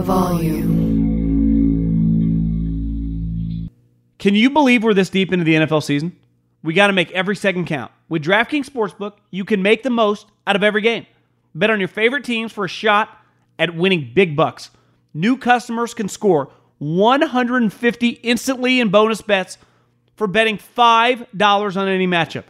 the volume. Can you believe we're this deep into the NFL season? We got to make every second count. With DraftKings Sportsbook, you can make the most out of every game. Bet on your favorite teams for a shot at winning big bucks. New customers can score 150 instantly in bonus bets for betting $5 on any matchup.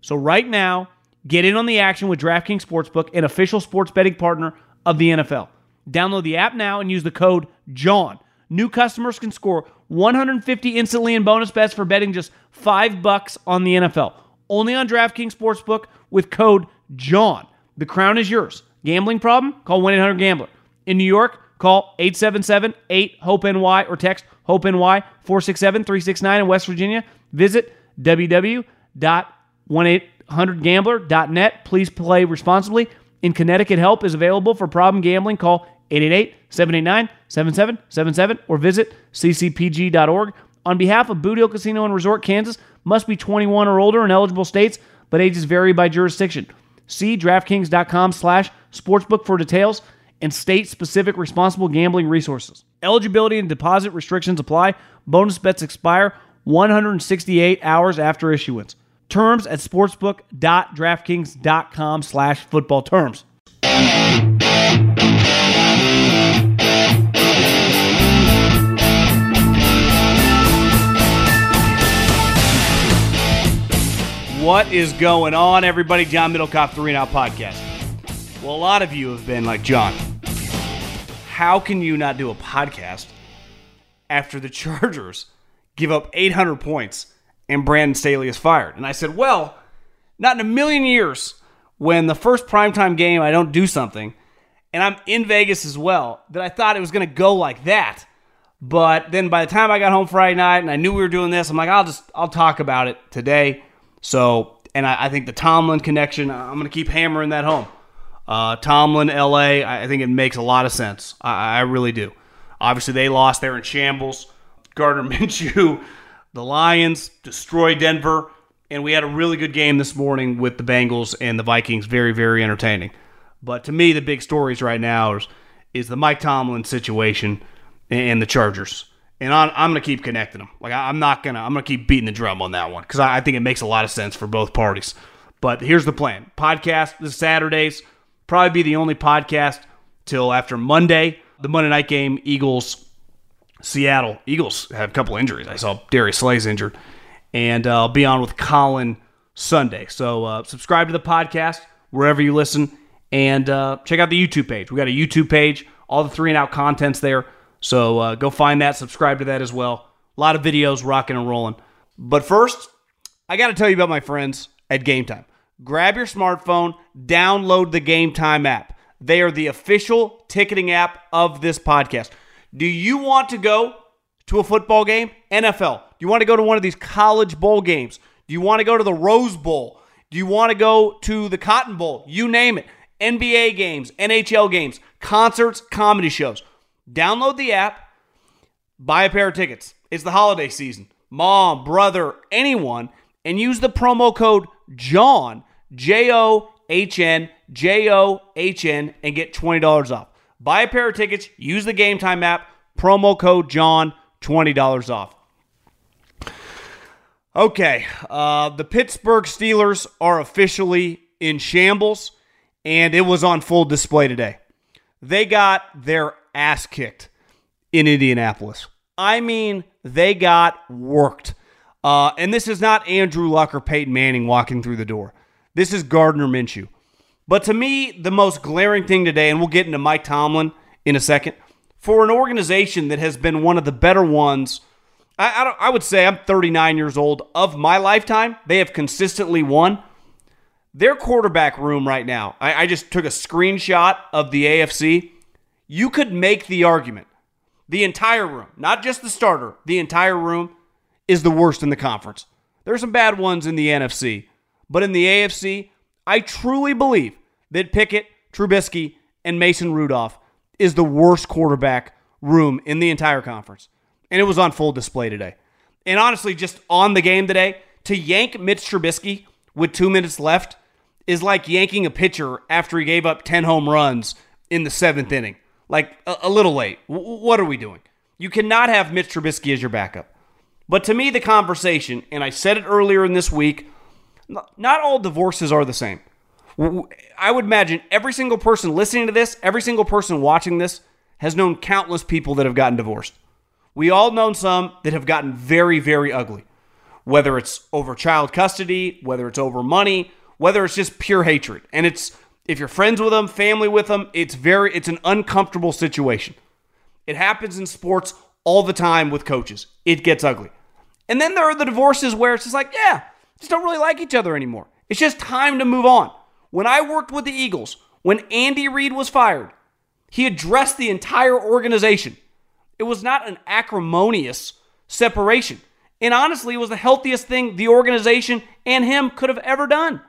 So right now, get in on the action with DraftKings Sportsbook, an official sports betting partner of the NFL. Download the app now and use the code JOHN. New customers can score 150 instantly in bonus bets for betting just 5 bucks on the NFL. Only on DraftKings Sportsbook with code JOHN. The crown is yours. Gambling problem? Call 1-800-GAMBLER. In New York, call 877-8-HOPE-NY or text HOPE-NY 467-369 in West Virginia. Visit www.1800gambler.net. Please play responsibly. In Connecticut, help is available for problem gambling. Call 888-789-7777 or visit ccpg.org. On behalf of Boot Hill Casino and Resort, Kansas, must be 21 or older in eligible states, but ages vary by jurisdiction. See DraftKings.com slash sportsbook for details and state-specific responsible gambling resources. Eligibility and deposit restrictions apply. Bonus bets expire 168 hours after issuance. Terms at sportsbook.draftkings.com slash football terms. What is going on, everybody? John Middlekauff, Three Out Podcast. Well, a lot of you have been like, John, how can you not do a podcast after the Chargers give up 800 points and Brandon Staley is fired? And I said, well, not in a million years when the first primetime game I don't do something, and I'm in Vegas as well, that I thought it was going to go like that. But then by the time I got home Friday night and I knew we were doing this, I'm like, I'll just I'll talk about it today. So, and I, I think the Tomlin connection, I'm going to keep hammering that home. Uh, Tomlin, LA, I think it makes a lot of sense. I, I really do. Obviously, they lost. They're in shambles. Gardner Minshew, the Lions destroyed Denver, and we had a really good game this morning with the Bengals and the Vikings. Very, very entertaining. But to me, the big stories right now is, is the Mike Tomlin situation and the Chargers and I'm, I'm going to keep connecting them. Like I, am not gonna I'm gonna keep beating the drum on that one because I, I, think it makes a lot of sense for both parties. But here's the plan: podcast this Saturdays probably be the only podcast till after Monday, the Monday night game, Eagles, Seattle. Eagles have a couple injuries. I saw Darius Slay's injured, and uh, I'll be on with Colin Sunday. So uh, subscribe to the podcast wherever you listen, and uh, check out the YouTube page. We got a YouTube page. All the three and out contents there. So uh, go find that, subscribe to that as well. A lot of videos rocking and rolling. But first, I got to tell you about my friends at Gametime. Grab your smartphone, download the Gametime app. They are the official ticketing app of this podcast. Do you want to go to a football game? NFL. Do you want to go to one of these college bowl games? Do you want to go to the Rose Bowl? Do you want to go to the Cotton Bowl? You name it. NBA games, NHL games, concerts, comedy shows. Download the app, buy a pair of tickets. It's the holiday season. Mom, brother, anyone, and use the promo code JOHN, J O H N, J O H N, and get $20 off. Buy a pair of tickets, use the Gametime app, promo code John, $20 off. Okay, uh, the Pittsburgh Steelers are officially in shambles, and it was on full display today. They got their ass kicked in Indianapolis. I mean, they got worked. Uh, and this is not Andrew Luck or Peyton Manning walking through the door. This is Gardner Minshew. But to me, the most glaring thing today, and we'll get into Mike Tomlin in a second, for an organization that has been one of the better ones, I, I, I would say I'm 39 years old. Of my lifetime, they have consistently won. Their quarterback room right now, I, I just took a screenshot of the AFC. You could make the argument the entire room, not just the starter, the entire room is the worst in the conference. There's some bad ones in the NFC, but in the AFC, I truly believe that Pickett, Trubisky, and Mason Rudolph is the worst quarterback room in the entire conference. And it was on full display today. And honestly, just on the game today, to yank Mitch Trubisky with two minutes left is like yanking a pitcher after he gave up 10 home runs in the seventh inning. Like a, a little late. W- what are we doing? You cannot have Mitch Trubisky as your backup. But to me, the conversation, and I said it earlier in this week, not all divorces are the same. I would imagine every single person listening to this, every single person watching this, has known countless people that have gotten divorced. We all known some that have gotten very, very ugly. Whether it's over child custody, whether it's over money, whether it's just pure hatred. And it's if you're friends with them, family with them, it's very it's an uncomfortable situation. It happens in sports all the time with coaches. It gets ugly. And then there are the divorces where it's just like, yeah, just don't really like each other anymore. It's just time to move on. When I worked with the Eagles, when Andy Reid was fired, he addressed the entire organization. It was not an acrimonious separation. And honestly, it was the healthiest thing the organization and him could have ever done.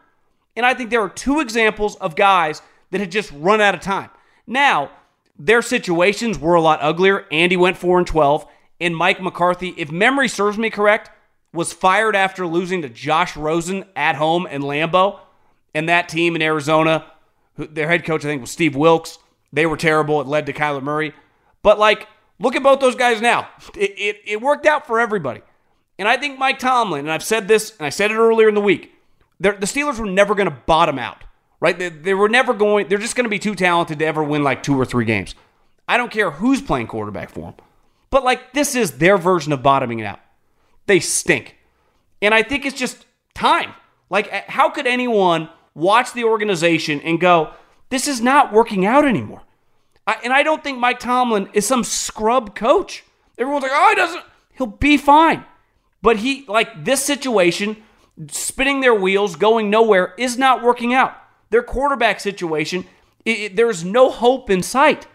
And I think there are two examples of guys that had just run out of time. Now, their situations were a lot uglier. Andy went 4 and 12, and Mike McCarthy, if memory serves me correct, was fired after losing to Josh Rosen at home in Lambeau. And that team in Arizona, their head coach, I think, was Steve Wilks. They were terrible. It led to Kyler Murray. But, like, look at both those guys now. It, it, it worked out for everybody. And I think Mike Tomlin, and I've said this, and I said it earlier in the week, the Steelers were never going to bottom out, right? They, they were never going, they're just going to be too talented to ever win like two or three games. I don't care who's playing quarterback for them. But, like, this is their version of bottoming it out. They stink. And I think it's just time. Like, how could anyone watch the organization and go, this is not working out anymore? I, and I don't think Mike Tomlin is some scrub coach. Everyone's like, oh, he doesn't, he'll be fine. But he, like, this situation, spinning their wheels, going nowhere, is not working out. Their quarterback situation, it, it, there's no hope in sight.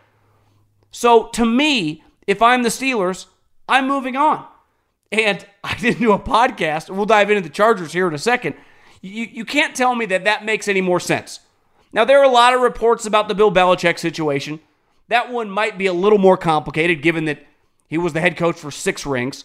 So to me, if I'm the Steelers, I'm moving on. And I didn't do a podcast. We'll dive into the Chargers here in a second. You, you can't tell me that that makes any more sense. Now, there are a lot of reports about the Bill Belichick situation. That one might be a little more complicated given that he was the head coach for six rings.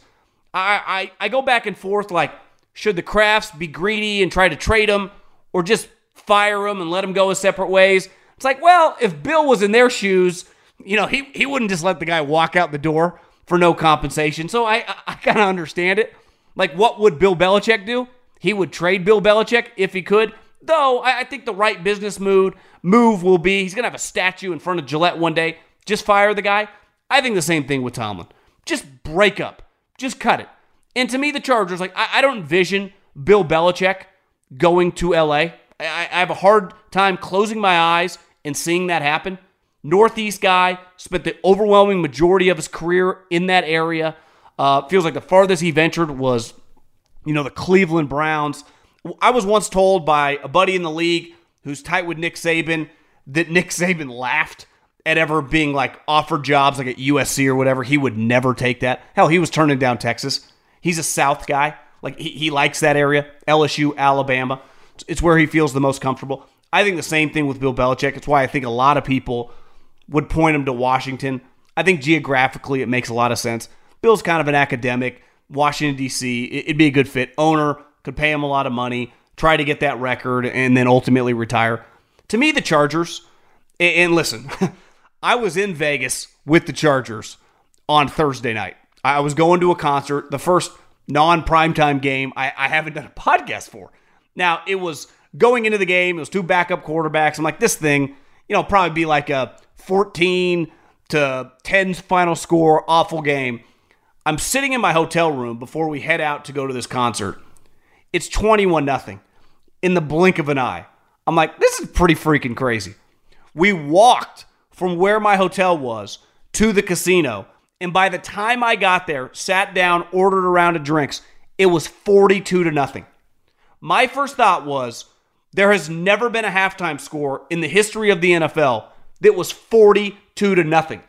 I, I, I go back and forth like, should the Krafts be greedy and try to trade him or just fire him and let him go his separate ways? It's like, well, if Bill was in their shoes, you know, he, he wouldn't just let the guy walk out the door for no compensation. So I, I, I kind of understand it. Like, what would Bill Belichick do? He would trade Bill Belichick if he could. Though I, I think the right business mood move will be he's gonna have a statue in front of Gillette one day. Just fire the guy. I think the same thing with Tomlin. Just break up. Just cut it. And to me, the Chargers, like I, I don't envision Bill Belichick going to LA. I, I have a hard time closing my eyes and seeing that happen. Northeast guy, spent the overwhelming majority of his career in that area. Uh, feels like the farthest he ventured was, you know, the Cleveland Browns. I was once told by a buddy in the league who's tight with Nick Saban that Nick Saban laughed at ever being like offered jobs like at USC or whatever. He would never take that. Hell, he was turning down Texas. He's a South guy. Like he, he likes that area. LSU, Alabama. It's where he feels the most comfortable. I think the same thing with Bill Belichick. It's why I think a lot of people would point him to Washington. I think geographically it makes a lot of sense. Bill's kind of an academic. Washington, D.C., it'd be a good fit. Owner could pay him a lot of money, try to get that record, and then ultimately retire. To me, the Chargers, and listen, I was in Vegas with the Chargers on Thursday night. I was going to a concert, the first non primetime game I, I haven't done a podcast for. Now, it was going into the game, it was two backup quarterbacks. I'm like, this thing, you know, probably be like a 14 to 10 final score, awful game. I'm sitting in my hotel room before we head out to go to this concert. It's 21 nothing in the blink of an eye. I'm like, this is pretty freaking crazy. We walked from where my hotel was to the casino, and by the time I got there, sat down, ordered a round of drinks, it was 42 to nothing. My first thought was there has never been a halftime score in the history of the NFL that was 42 to nothing.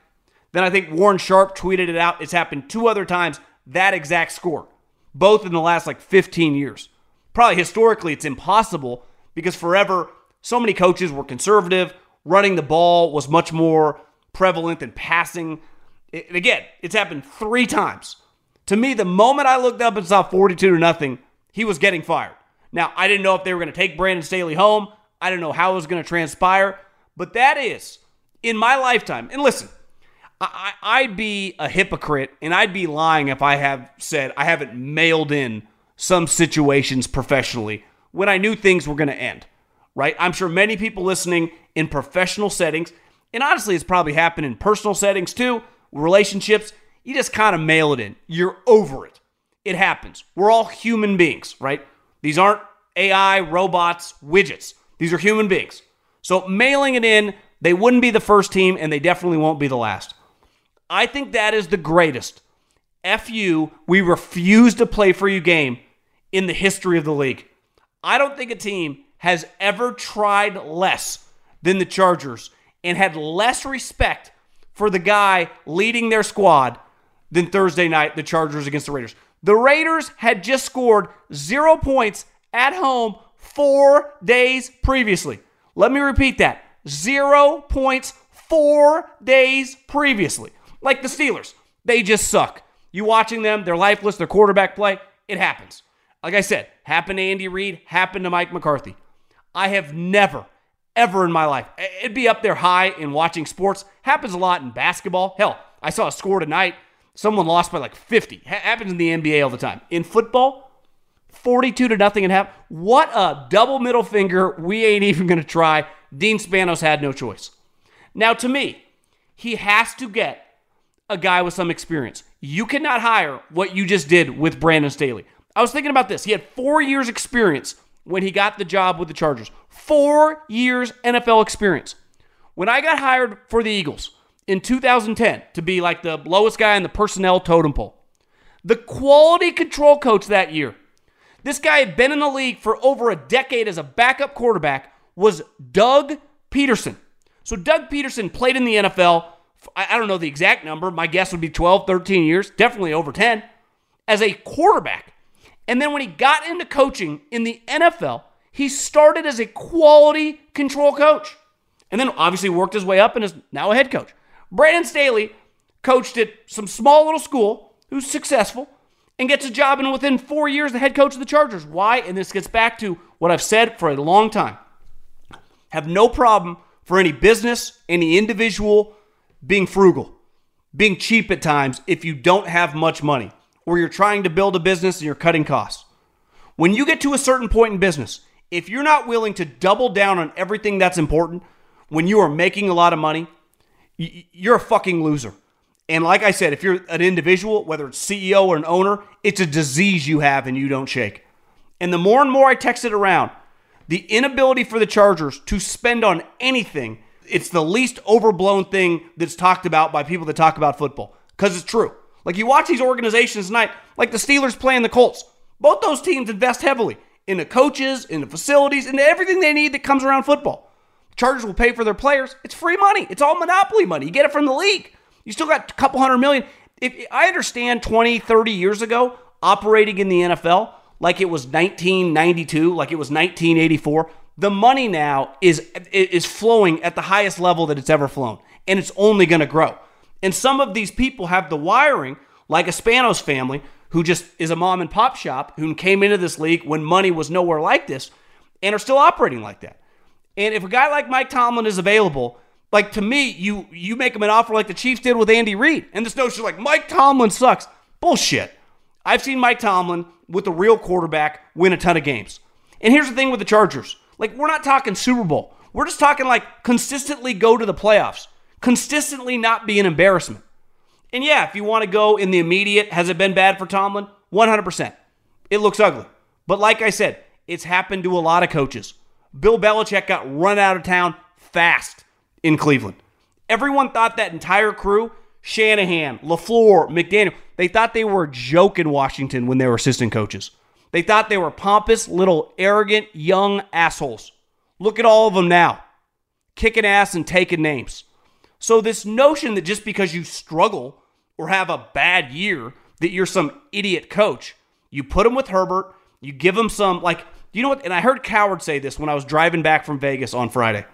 Then I think Warren Sharp tweeted it out. It's happened two other times, that exact score, both in the last like 15 years. Probably historically, it's impossible because forever, so many coaches were conservative. Running the ball was much more prevalent than passing. It, again, it's happened three times. To me, the moment I looked up and saw 42 to nothing, he was getting fired. Now, I didn't know if they were going to take Brandon Staley home. I didn't know how it was going to transpire. But that is, in my lifetime, and listen, I, would be a hypocrite and I'd be lying if I have said I haven't mailed in some situations professionally when I knew things were going to end, right? I'm sure many people listening in professional settings, and honestly, it's probably happened in personal settings too, relationships, you just kind of mail it in. You're over it. It happens. We're all human beings, right? These aren't AI, robots, widgets. These are human beings. So mailing it in, they wouldn't be the first team, and they definitely won't be the last. I think that is the greatest. F you, we refuse to play for you game in the history of the league. I don't think a team has ever tried less than the Chargers and had less respect for the guy leading their squad than Thursday night, the Chargers against the Raiders. The Raiders had just scored zero points at home four days previously. Let me repeat that zero points four days previously. Like the Steelers, they just suck. You watching them, they're lifeless, their quarterback play, it happens. Like I said, happened to Andy Reid, happened to Mike McCarthy. I have never, ever in my life, it'd be up there high in watching sports. Happens a lot in basketball. Hell, I saw a score tonight. Someone lost by like 50. happens in the NBA all the time. In football, 42 to nothing and half. What a double middle finger. We ain't even going to try. Dean Spanos had no choice. Now, to me, he has to get a guy with some experience. You cannot hire what you just did with Brandon Staley. I was thinking about this. He had four years' experience when he got the job with the Chargers. Four years NFL experience. When I got hired for the Eagles in 2010 to be like the lowest guy in the personnel totem pole, the quality control coach that year, this guy had been in the league for over a decade as a backup quarterback, was Doug Pederson. So Doug Pederson played in the NFL I don't know the exact number. My guess would be 12, 13 years, definitely over 10, as a quarterback. And then when he got into coaching in the NFL, he started as a quality control coach. And then obviously worked his way up and is now a head coach. Brandon Staley coached at some small little school who's successful and gets a job and within four years the head coach of the Chargers. Why? And this gets back to what I've said for a long time. Have no problem for any business, any individual being frugal, being cheap at times if you don't have much money or you're trying to build a business and you're cutting costs. When you get to a certain point in business, if you're not willing to double down on everything that's important when you are making a lot of money, you're a fucking loser. And like I said, if you're an individual, whether it's CEO or an owner, it's a disease you have and you don't shake. And the more and more I text it around, the inability for the Chargers to spend on anything it's the least overblown thing that's talked about by people that talk about football because it's true. Like you watch these organizations tonight, like the Steelers playing the Colts. Both those teams invest heavily in the coaches, in the facilities, in everything they need that comes around football. Chargers will pay for their players. It's free money. It's all monopoly money. You get it from the league. You still got a couple hundred million. If I understand 20, 30 years ago operating in the NFL like it was 1992, like it was 1984, the money now is is flowing at the highest level that it's ever flown, and it's only going to grow. And some of these people have the wiring, like a Spanos family, who just is a mom and pop shop, who came into this league when money was nowhere like this, and are still operating like that. And if a guy like Mike Tomlin is available, Like to me, you you make him an offer like the Chiefs did with Andy Reid, and this notion like Mike Tomlin sucks. Bullshit. I've seen Mike Tomlin with a real quarterback win a ton of games. And here's the thing with the Chargers. Like we're not talking Super Bowl. We're just talking like consistently go to the playoffs. Consistently not be an embarrassment. And yeah, if you want to go in the immediate, has it been bad for Tomlin? 100%. It looks ugly. But like I said, it's happened to a lot of coaches. Bill Belichick got run out of town fast in Cleveland. Everyone thought that entire crew, Shanahan, LaFleur, McDaniel, they thought they were a joke in Washington when they were assistant coaches. They thought they were pompous, little, arrogant, young assholes. Look at all of them now, kicking ass and taking names. So, this notion that just because you struggle or have a bad year, that you're some idiot coach, you put them with Herbert, you give them some, like, you know what? And I heard Cowherd say this when I was driving back from Vegas on Friday.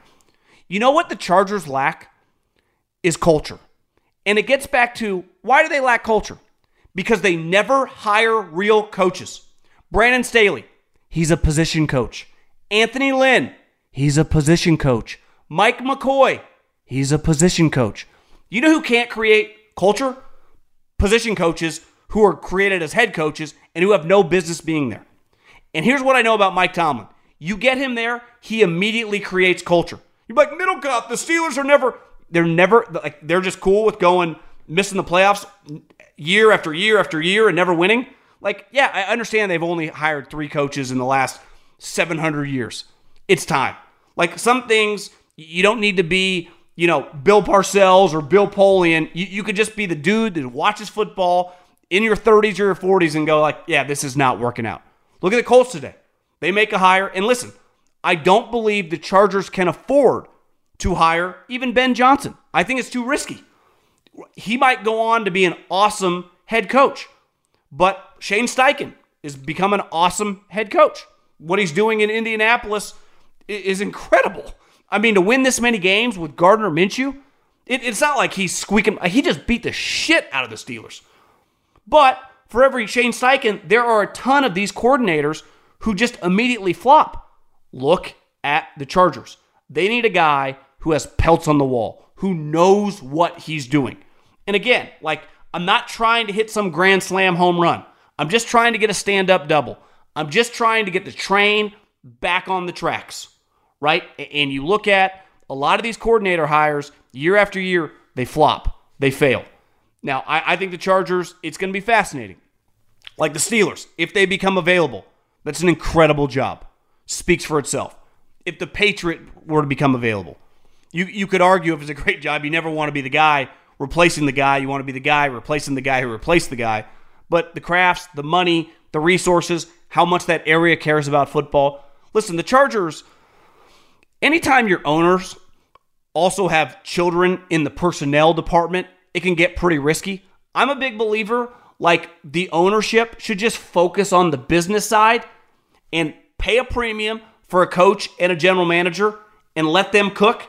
You know what the Chargers lack? Is culture. And it gets back to why do they lack culture? Because they never hire real coaches. Brandon Staley, he's a position coach. Anthony Lynn, he's a position coach. Mike McCoy, he's a position coach. You know who can't create culture? Position coaches who are created as head coaches and who have no business being there. And here's what I know about Mike Tomlin you get him there, he immediately creates culture. You're like, Middlekauff, the Steelers are never, they're never, like, they're just cool with going, missing the playoffs year after year after year and never winning. Like, yeah, I understand they've only hired three coaches in the last 700 years. It's time. Like, some things you don't need to be, you know, Bill Parcells or Bill Polian. You, you could just be the dude that watches football in your 30s or your 40s and go, like, yeah, this is not working out. Look at the Colts today. They make a hire. And listen, I don't believe the Chargers can afford to hire even Ben Johnson. I think it's too risky. He might go on to be an awesome head coach, but Shane Steichen is become an awesome head coach. What he's doing in Indianapolis is incredible. I mean, to win this many games with Gardner Minshew, it, it's not like he's squeaking. He just beat the shit out of the Steelers. But for every Shane Steichen, there are a ton of these coordinators who just immediately flop. Look at the Chargers. They need a guy who has pelts on the wall, who knows what he's doing. And again, like, I'm not trying to hit some grand slam home run. I'm just trying to get a stand up double. I'm just trying to get the train back on the tracks, right? And you look at a lot of these coordinator hires year after year, they flop, they fail. Now, I, I think the Chargers, it's going to be fascinating. Like the Steelers, if they become available, that's an incredible job. Speaks for itself. If the Patriot were to become available, you, you could argue if it's a great job, you never want to be the guy replacing the guy. You want to be the guy replacing the guy who replaced the guy. But the Krafts, the money, the resources, how much that area cares about football. Listen, the Chargers, anytime your owners also have children in the personnel department it can get pretty risky. I'm a big believer like the ownership should just focus on the business side and pay a premium for a coach and a general manager and let them cook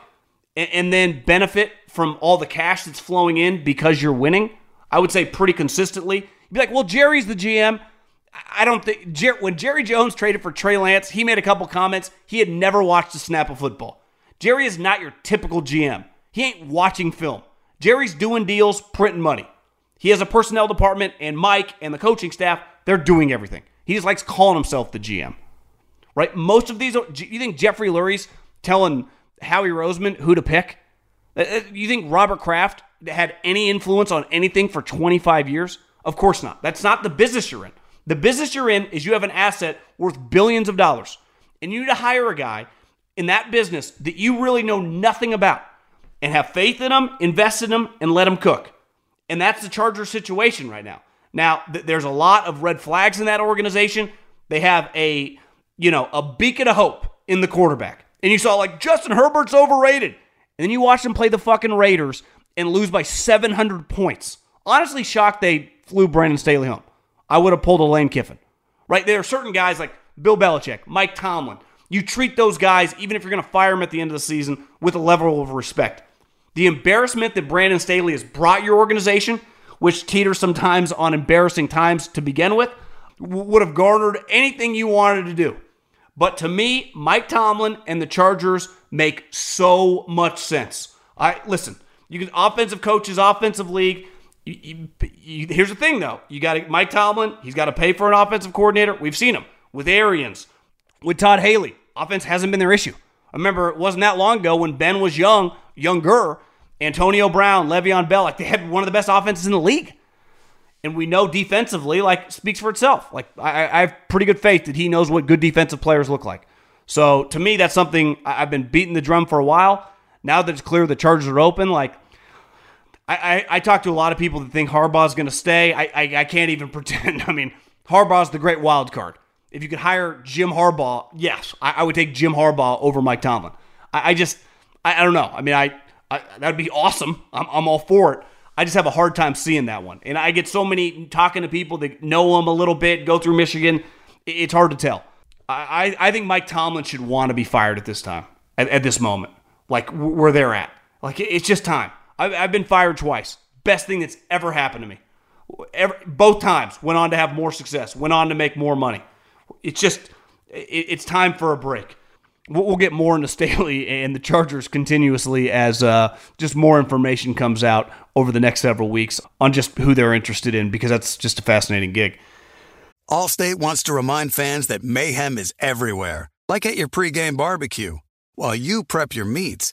and, and then benefit from all the cash that's flowing in because you're winning. I would say pretty consistently. You'd be like, well, Jerry's the GM. I don't think Jer- when Jerry Jones traded for Trey Lance, he made a couple comments. He had never watched a snap of football. Jerry is not your typical GM. He ain't watching film. Jerry's doing deals, printing money. He has a personnel department, and Mike and the coaching staff, they're doing everything. He just likes calling himself the GM. Right? Most of these, you think Jeffrey Lurie's telling Howie Roseman who to pick? Uh, uh, you think Robert Kraft had any influence on anything for 25 years? Of course not. That's not the business you're in. The business you're in is you have an asset worth billions of dollars, and you need to hire a guy in that business that you really know nothing about and have faith in them, invest in them, and let them cook. And that's the Chargers situation right now. Now, th- there's a lot of red flags in that organization. They have a, you know, a beacon of hope in the quarterback. And you saw like Justin Herbert's overrated. And then you watch them play the fucking Raiders and lose by 700 points. Honestly, shocked they flew Brandon Staley home. I would have pulled a Lane Kiffin. Right? There are certain guys like Bill Belichick, Mike Tomlin. You treat those guys, even if you're going to fire them at the end of the season, with a level of respect. The embarrassment that Brandon Staley has brought your organization, which teeters sometimes on embarrassing times to begin with, would have garnered anything you wanted to do. But to me, Mike Tomlin and the Chargers make so much sense. I listen. You can offensive coaches, offensive league. You, you, you, here's the thing, though. You got Mike Tomlin. He's got to pay for an offensive coordinator. We've seen him with Arians, with Todd Haley. Offense hasn't been their issue. I remember it wasn't that long ago when Ben was young, younger. Antonio Brown, Le'Veon Bell, like they had one of the best offenses in the league. And we know defensively, like speaks for itself. Like I, I have pretty good faith that he knows what good defensive players look like. So to me, that's something I've been beating the drum for a while. Now that it's clear the Chargers are open, like I, I, I talk to a lot of people that think Harbaugh's going to stay. I, I, I can't even pretend. I mean, Harbaugh's the great wild card. If you could hire Jim Harbaugh, yes, I, I would take Jim Harbaugh over Mike Tomlin. I, I just, I, I, don't know. I mean, I, I that'd be awesome. I'm, I'm all for it. I just have a hard time seeing that one. And I get so many talking to people that know him a little bit, go through Michigan. It's hard to tell. I, I think Mike Tomlin should want to be fired at this time, at, at this moment, like where they're at. Like it's just time. I've, I've been fired twice. Best thing that's ever happened to me. Every, both times went on to have more success, went on to make more money. It's just, it, it's time for a break. We'll, get more into Staley and the Chargers continuously as uh, just more information comes out over the next several weeks on just who they're interested in because that's just a fascinating gig. Allstate wants to remind fans that mayhem is everywhere, like at your pregame barbecue. While you prep your meats,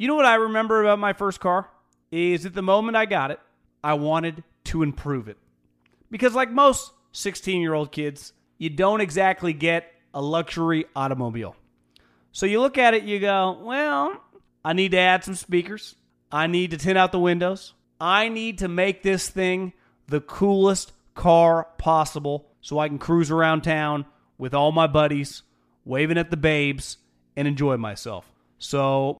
You know what I remember about my first car? Is at the moment I got it, I wanted to improve it. Because, like most 16 year old kids, you don't exactly get a luxury automobile. So you look at it, you go, well, I need to add some speakers. I need to tint out the windows. I need to make this thing the coolest car possible so I can cruise around town with all my buddies, waving at the babes, and enjoy myself. So,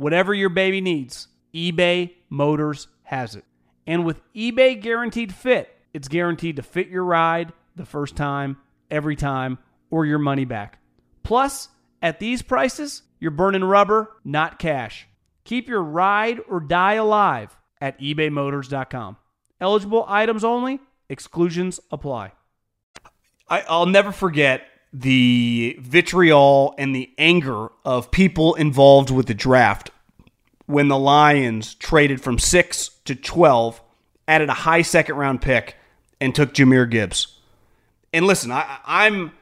whatever your baby needs, eBay Motors has it. And with eBay Guaranteed Fit, it's guaranteed to fit your ride the first time, every time, or your money back. Plus, at these prices, you're burning rubber, not cash. Keep your ride or die alive at ebaymotors.com. Eligible items only, exclusions apply. I, will never forget the vitriol and the anger of people involved with the draft when the Lions traded from 6 to 12, added a high second round pick, and took Jahmyr Gibbs. And listen, I, I'm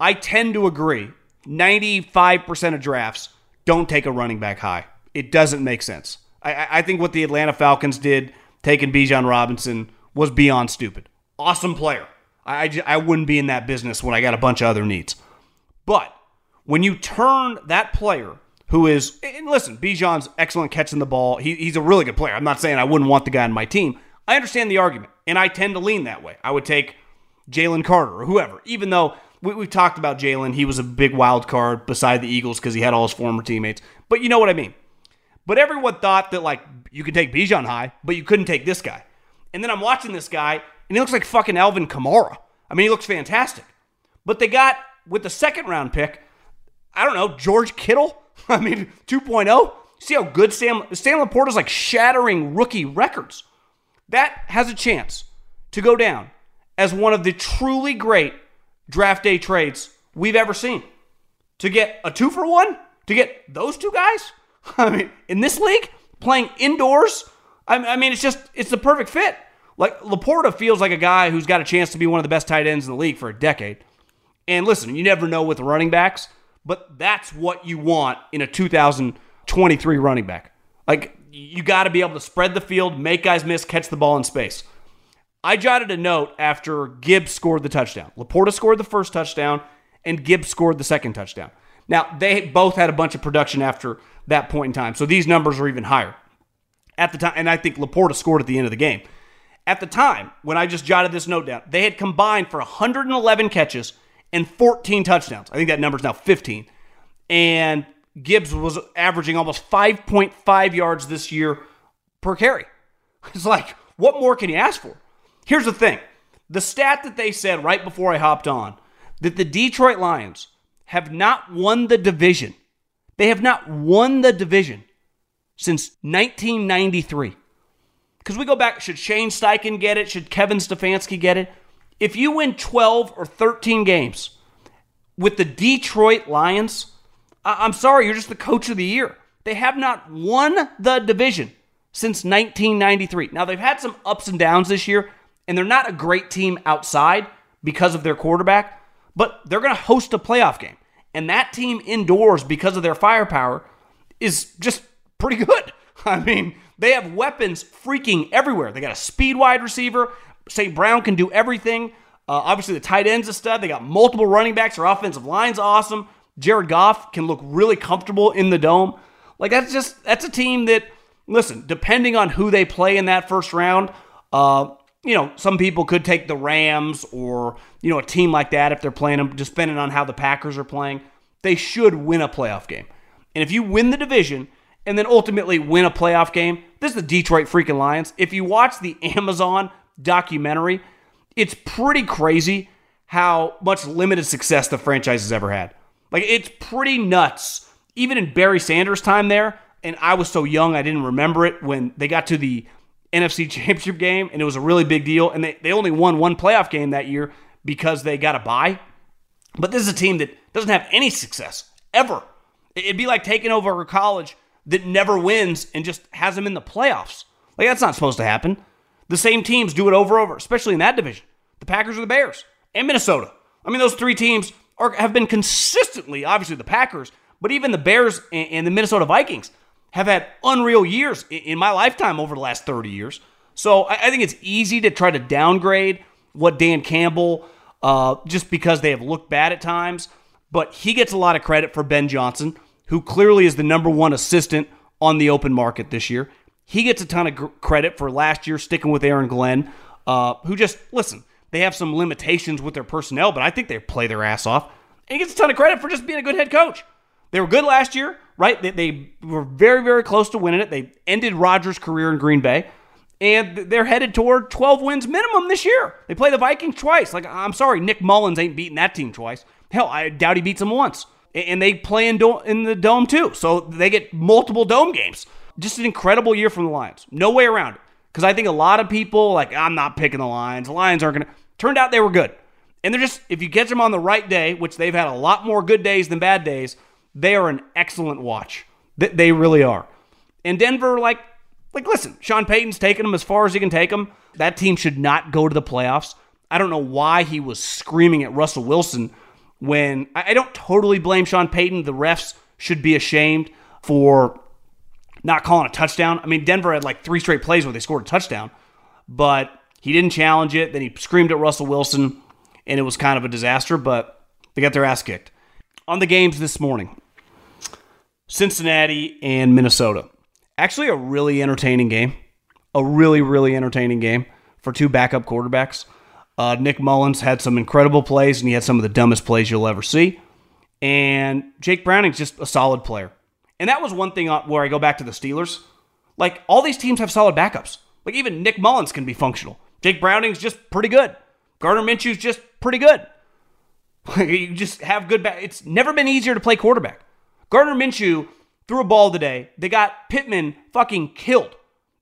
I tend to agree. 95% of drafts don't take a running back high. It doesn't make sense. I, I think what the Atlanta Falcons did, taking Bijan Robinson, was beyond stupid. Awesome player. I, I wouldn't be in that business when I got a bunch of other needs. But when you turn that player who is, and listen, Bijan's excellent catching the ball. He, he's a really good player. I'm not saying I wouldn't want the guy on my team. I understand the argument. And I tend to lean that way. I would take Jalen Carter or whoever, even though we, have talked about Jalen. He was a big wild card beside the Eagles because he had all his former teammates. But you know what I mean. But everyone thought that, like, you could take Bijan high, but you couldn't take this guy. And then I'm watching this guy, and he looks like fucking Alvin Kamara. I mean, he looks fantastic. But they got, with the second round pick, I don't know, George Kittle? I mean, 2.0? See how good Sam, Sam LaPorta's like shattering rookie records. That has a chance to go down as one of the truly great draft day trades we've ever seen. To get a two for one, to get those two guys, I mean, in this league, playing indoors, I mean, it's just, it's the perfect fit. Like, LaPorta feels like a guy who's got a chance to be one of the best tight ends in the league for a decade. And listen, you never know with running backs, but that's what you want in a 2023 running back. Like, you got to be able to spread the field, make guys miss, catch the ball in space. I jotted a note after Gibbs scored the touchdown. LaPorta scored the first touchdown, and Gibbs scored the second touchdown. Now, they both had a bunch of production after that point in time, so these numbers are even higher. At the time, and I think LaPorta scored at the end of the game. At the time, when I just jotted this note down, they had combined for 111 catches and 14 touchdowns. I think that number's now 15. And Gibbs was averaging almost 5.5 yards this year per carry. It's like, what more can you ask for? Here's the thing the stat that they said right before I hopped on that the Detroit Lions have not won the division. They have not won the division since 1993. Because we go back, should Shane Steichen get it? Should Kevin Stefanski get it? If you win 12 or 13 games with the Detroit Lions, I- am sorry, you're just the coach of the year. They have not won the division since 1993. Now, they've had some ups and downs this year and they're not a great team outside because of their quarterback, but they're going to host a playoff game. And that team indoors, because of their firepower, is just pretty good. I mean, they have weapons freaking everywhere. They got a speed wide receiver. St. Brown can do everything. Uh, obviously, the tight end's a stud. They got multiple running backs. Their offensive line's awesome. Jared Goff can look really comfortable in the dome. Like that's just that's a team that listen, depending on who they play in that first round, uh, you know, some people could take the Rams or, you know, a team like that if they're playing them, depending on how the Packers are playing. They should win a playoff game. And if you win the division and then ultimately win a playoff game, this is the Detroit freaking Lions. If you watch the Amazon documentary, it's pretty crazy how much limited success the franchise has ever had. Like, it's pretty nuts. Even in Barry Sanders' time there, and I was so young I didn't remember it when they got to the NFC Championship game, and it was a really big deal. And they, they only won one playoff game that year because they got a bye. But this is a team that doesn't have any success ever. It'd be like taking over a college that never wins and just has them in the playoffs. Like, that's not supposed to happen. The same teams do it over and over, especially in that division. The Packers or the Bears and Minnesota. I mean, those three teams are, have been consistently, obviously, the Packers, but even the Bears and, and the Minnesota Vikings have had unreal years in my lifetime over the last 30 years. So I think it's easy to try to downgrade what Dan Campbell, uh, just because they have looked bad at times. But he gets a lot of credit for Ben Johnson, who clearly is the number one assistant on the open market this year. He gets a ton of credit for last year sticking with Aaron Glenn, uh, who just, listen, they have some limitations with their personnel, but I think they play their ass off. And he gets a ton of credit for just being a good head coach. They were good last year right? They, they were very, very close to winning it. They ended Rodgers' career in Green Bay, and they're headed toward 12 wins minimum this year. They play the Vikings twice. Like, I'm sorry, Nick Mullens ain't beating that team twice. Hell, I doubt he beats them once. And they play in, do- in the dome too, so they get multiple dome games. Just an incredible year from the Lions. No way around it. Because I think a lot of people, like, I'm not picking the Lions. The Lions aren't going to. Turned out they were good. And they're just, if you catch them on the right day, which they've had a lot more good days than bad days, they are an excellent watch. They really are. And Denver, like, like listen, Sean Payton's taking them as far as he can take them. That team should not go to the playoffs. I don't know why he was screaming at Russell Wilson when I don't totally blame Sean Payton. The refs should be ashamed for not calling a touchdown. I mean, Denver had like three straight plays where they scored a touchdown, but he didn't challenge it. Then he screamed at Russell Wilson, and it was kind of a disaster, but they got their ass kicked. On the games this morning, Cincinnati and Minnesota. Actually, a really entertaining game. A really, really entertaining game. for two backup quarterbacks. Uh, Nick Mullens had some incredible plays, and he had some of the dumbest plays you'll ever see. And Jake Browning's just a solid player. And that was one thing uh, where I go back to the Steelers. Like, all these teams have solid backups. Like, even Nick Mullens can be functional. Jake Browning's just pretty good. Gardner Minshew's just pretty good. you just have good back. It's never been easier to play quarterback. Gardner Minshew threw a ball today. They got Pittman fucking killed.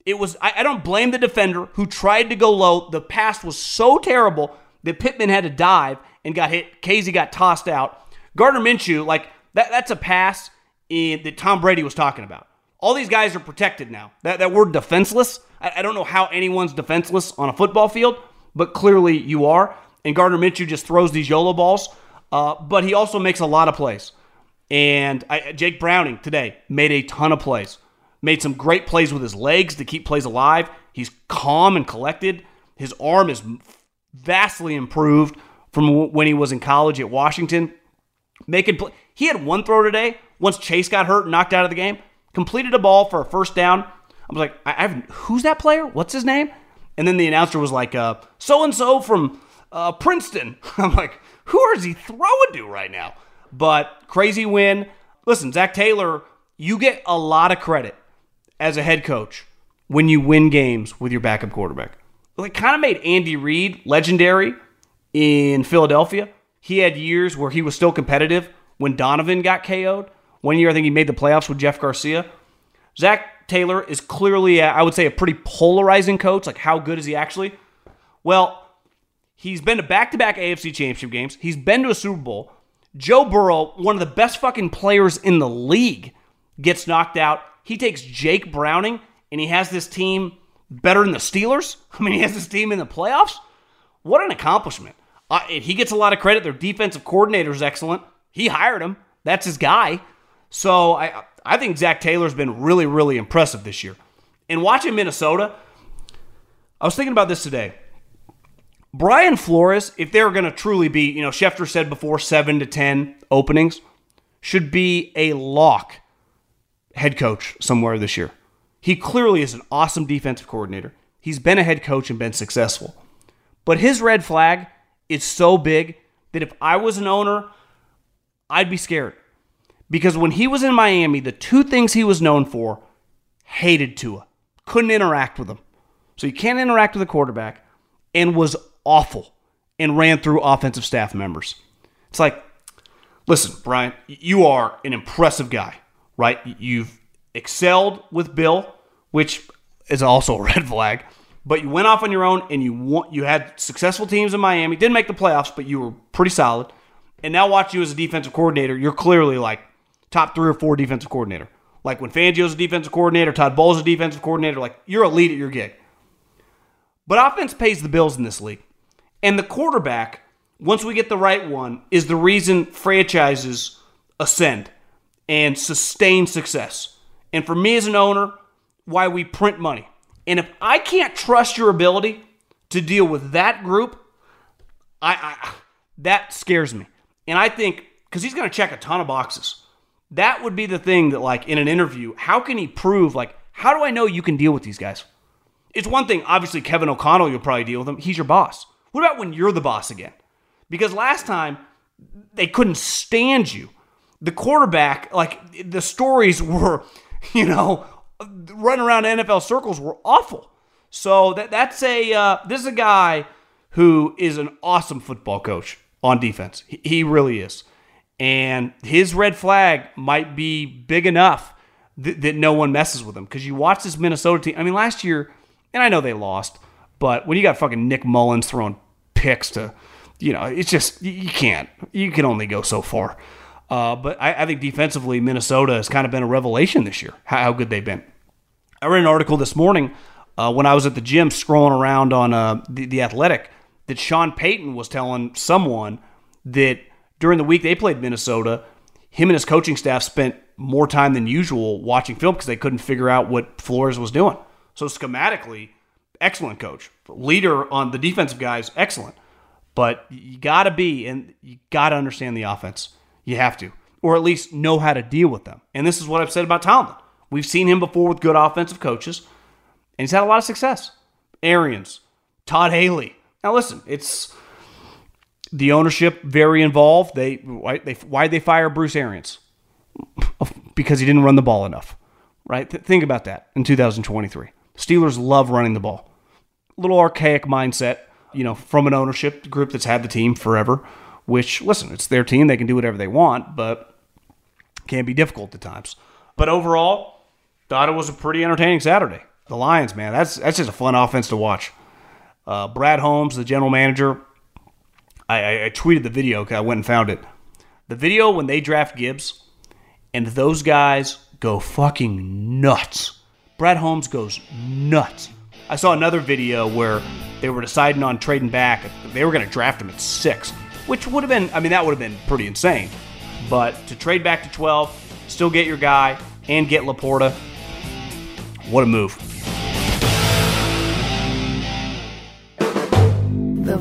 It was I, I don't blame the defender who tried to go low. The pass was so terrible that Pittman had to dive and got hit. Casey got tossed out. Gardner Minshew, like that, that's a pass in, that Tom Brady was talking about. All these guys are protected now. That, that word defenseless, I, I don't know how anyone's defenseless on a football field, but clearly you are. And Gardner Minshew just throws these YOLO balls, uh, but he also makes a lot of plays. And I, Jake Browning today made a ton of plays, made some great plays with his legs to keep plays alive. He's calm and collected. His arm is vastly improved from when he was in college at Washington. Making play. He had one throw today. Once Chase got hurt and knocked out of the game, completed a ball for a first down. I was like, I, have who's that player? What's his name? And then the announcer was like, so and so from uh, Princeton. I'm like, who is he throwing to right now? But crazy win. Listen, Zac Taylor, you get a lot of credit as a head coach when you win games with your backup quarterback. It kind of made Andy Reid legendary in Philadelphia. He had years where he was still competitive when Donovan got KO'd. One year, I think he made the playoffs with Jeff Garcia. Zac Taylor is clearly, I would say, a pretty polarizing coach. Like, how good is he actually? Well, he's been to back to back AFC championship games, he's been to a Super Bowl. Joe Burrow, one of the best fucking players in the league, gets knocked out. He takes Jake Browning and he has this team better than the Steelers. I mean, he has this team in the playoffs. What an accomplishment. Uh, he gets a lot of credit. Their defensive coordinator is excellent. He hired him. That's his guy. So I I think Zac Taylor's been really, really impressive this year. And watching Minnesota, I was thinking about this today. Brian Flores, if they're going to truly be, you know, Schefter said before seven to 10 openings, should be a lock head coach somewhere this year. He clearly is an awesome defensive coordinator. He's been a head coach and been successful. But his red flag is so big that if I was an owner, I'd be scared. Because when he was in Miami, the two things he was known for hated Tua, couldn't interact with him. So you can't interact with the quarterback, and was awful and ran through offensive staff members. It's like, listen, Brian, you are an impressive guy, right? You've excelled with Bill, which is also a red flag. But you went off on your own and you want, you had successful teams in Miami. Didn't make the playoffs, but you were pretty solid. And now watch you as a defensive coordinator. You're clearly like top three or four defensive coordinator. Like when Fangio's a defensive coordinator, Todd Bowles a defensive coordinator. Like you're elite at your gig. But offense pays the bills in this league. And the quarterback, once we get the right one, is the reason franchises ascend and sustain success. And for me as an owner, why we print money. And if I can't trust your ability to deal with that group, I, I that scares me. And I think because he's going to check a ton of boxes. That would be the thing that, like, in an interview, how can he prove, like, how do I know you can deal with these guys? It's one thing, obviously, Kevin O'Connell, you'll probably deal with him. He's your boss. What about when you're the boss again? Because last time, they couldn't stand you. The quarterback, like, the stories were, you know, running around NFL circles were awful. So that that's a uh, this is a guy who is an awesome football coach on defense. He, really is. And his red flag might be big enough th- that no one messes with him. Because you watch this Minnesota team. I mean, last year, and I know they lost, but when you got fucking Nick Mullens throwing picks to, you know, it's just, you can't. You can only go so far. Uh, but I, I, think defensively, Minnesota has kind of been a revelation this year, how, how good they've been. I read an article this morning uh, when I was at the gym scrolling around on uh, the, the Athletic that Sean Payton was telling someone that during the week they played Minnesota, him and his coaching staff spent more time than usual watching film because they couldn't figure out what Flores was doing. So schematically, excellent coach. Leader on the defensive guys, excellent. But you got to be and you got to understand the offense. You have to, or at least know how to deal with them. And this is what I've said about Tomlin. We've seen him before with good offensive coaches, and he's had a lot of success. Arians, Todd Haley. Now listen, it's the ownership very involved. They why they why they fire Bruce Arians because he didn't run the ball enough, right? Th- think about that in 2023. Steelers love running the ball. Little archaic mindset, you know, from an ownership group that's had the team forever. Which listen, it's their team; they can do whatever they want, but can be difficult at times. But overall, thought it was a pretty entertaining Saturday. The Lions, man, that's that's just a fun offense to watch. Uh, Brad Holmes, the general manager, I, I, I tweeted the video because I went and found it. The video when they draft Gibbs and those guys go fucking nuts. Brad Holmes goes nuts. I saw another video where they were deciding on trading back. They were going to draft him at six, which would have been, I mean, that would have been pretty insane. But to trade back to 12, still get your guy, and get LaPorta, what a move.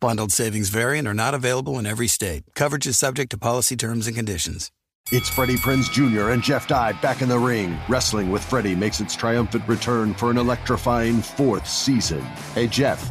Bundled savings variant are not available in every state. Coverage is subject to policy terms and conditions. It's Freddie Prinze Jr. and Jeff Dye back in the ring. Wrestling with Freddie makes its triumphant return for an electrifying fourth season. Hey, Jeff.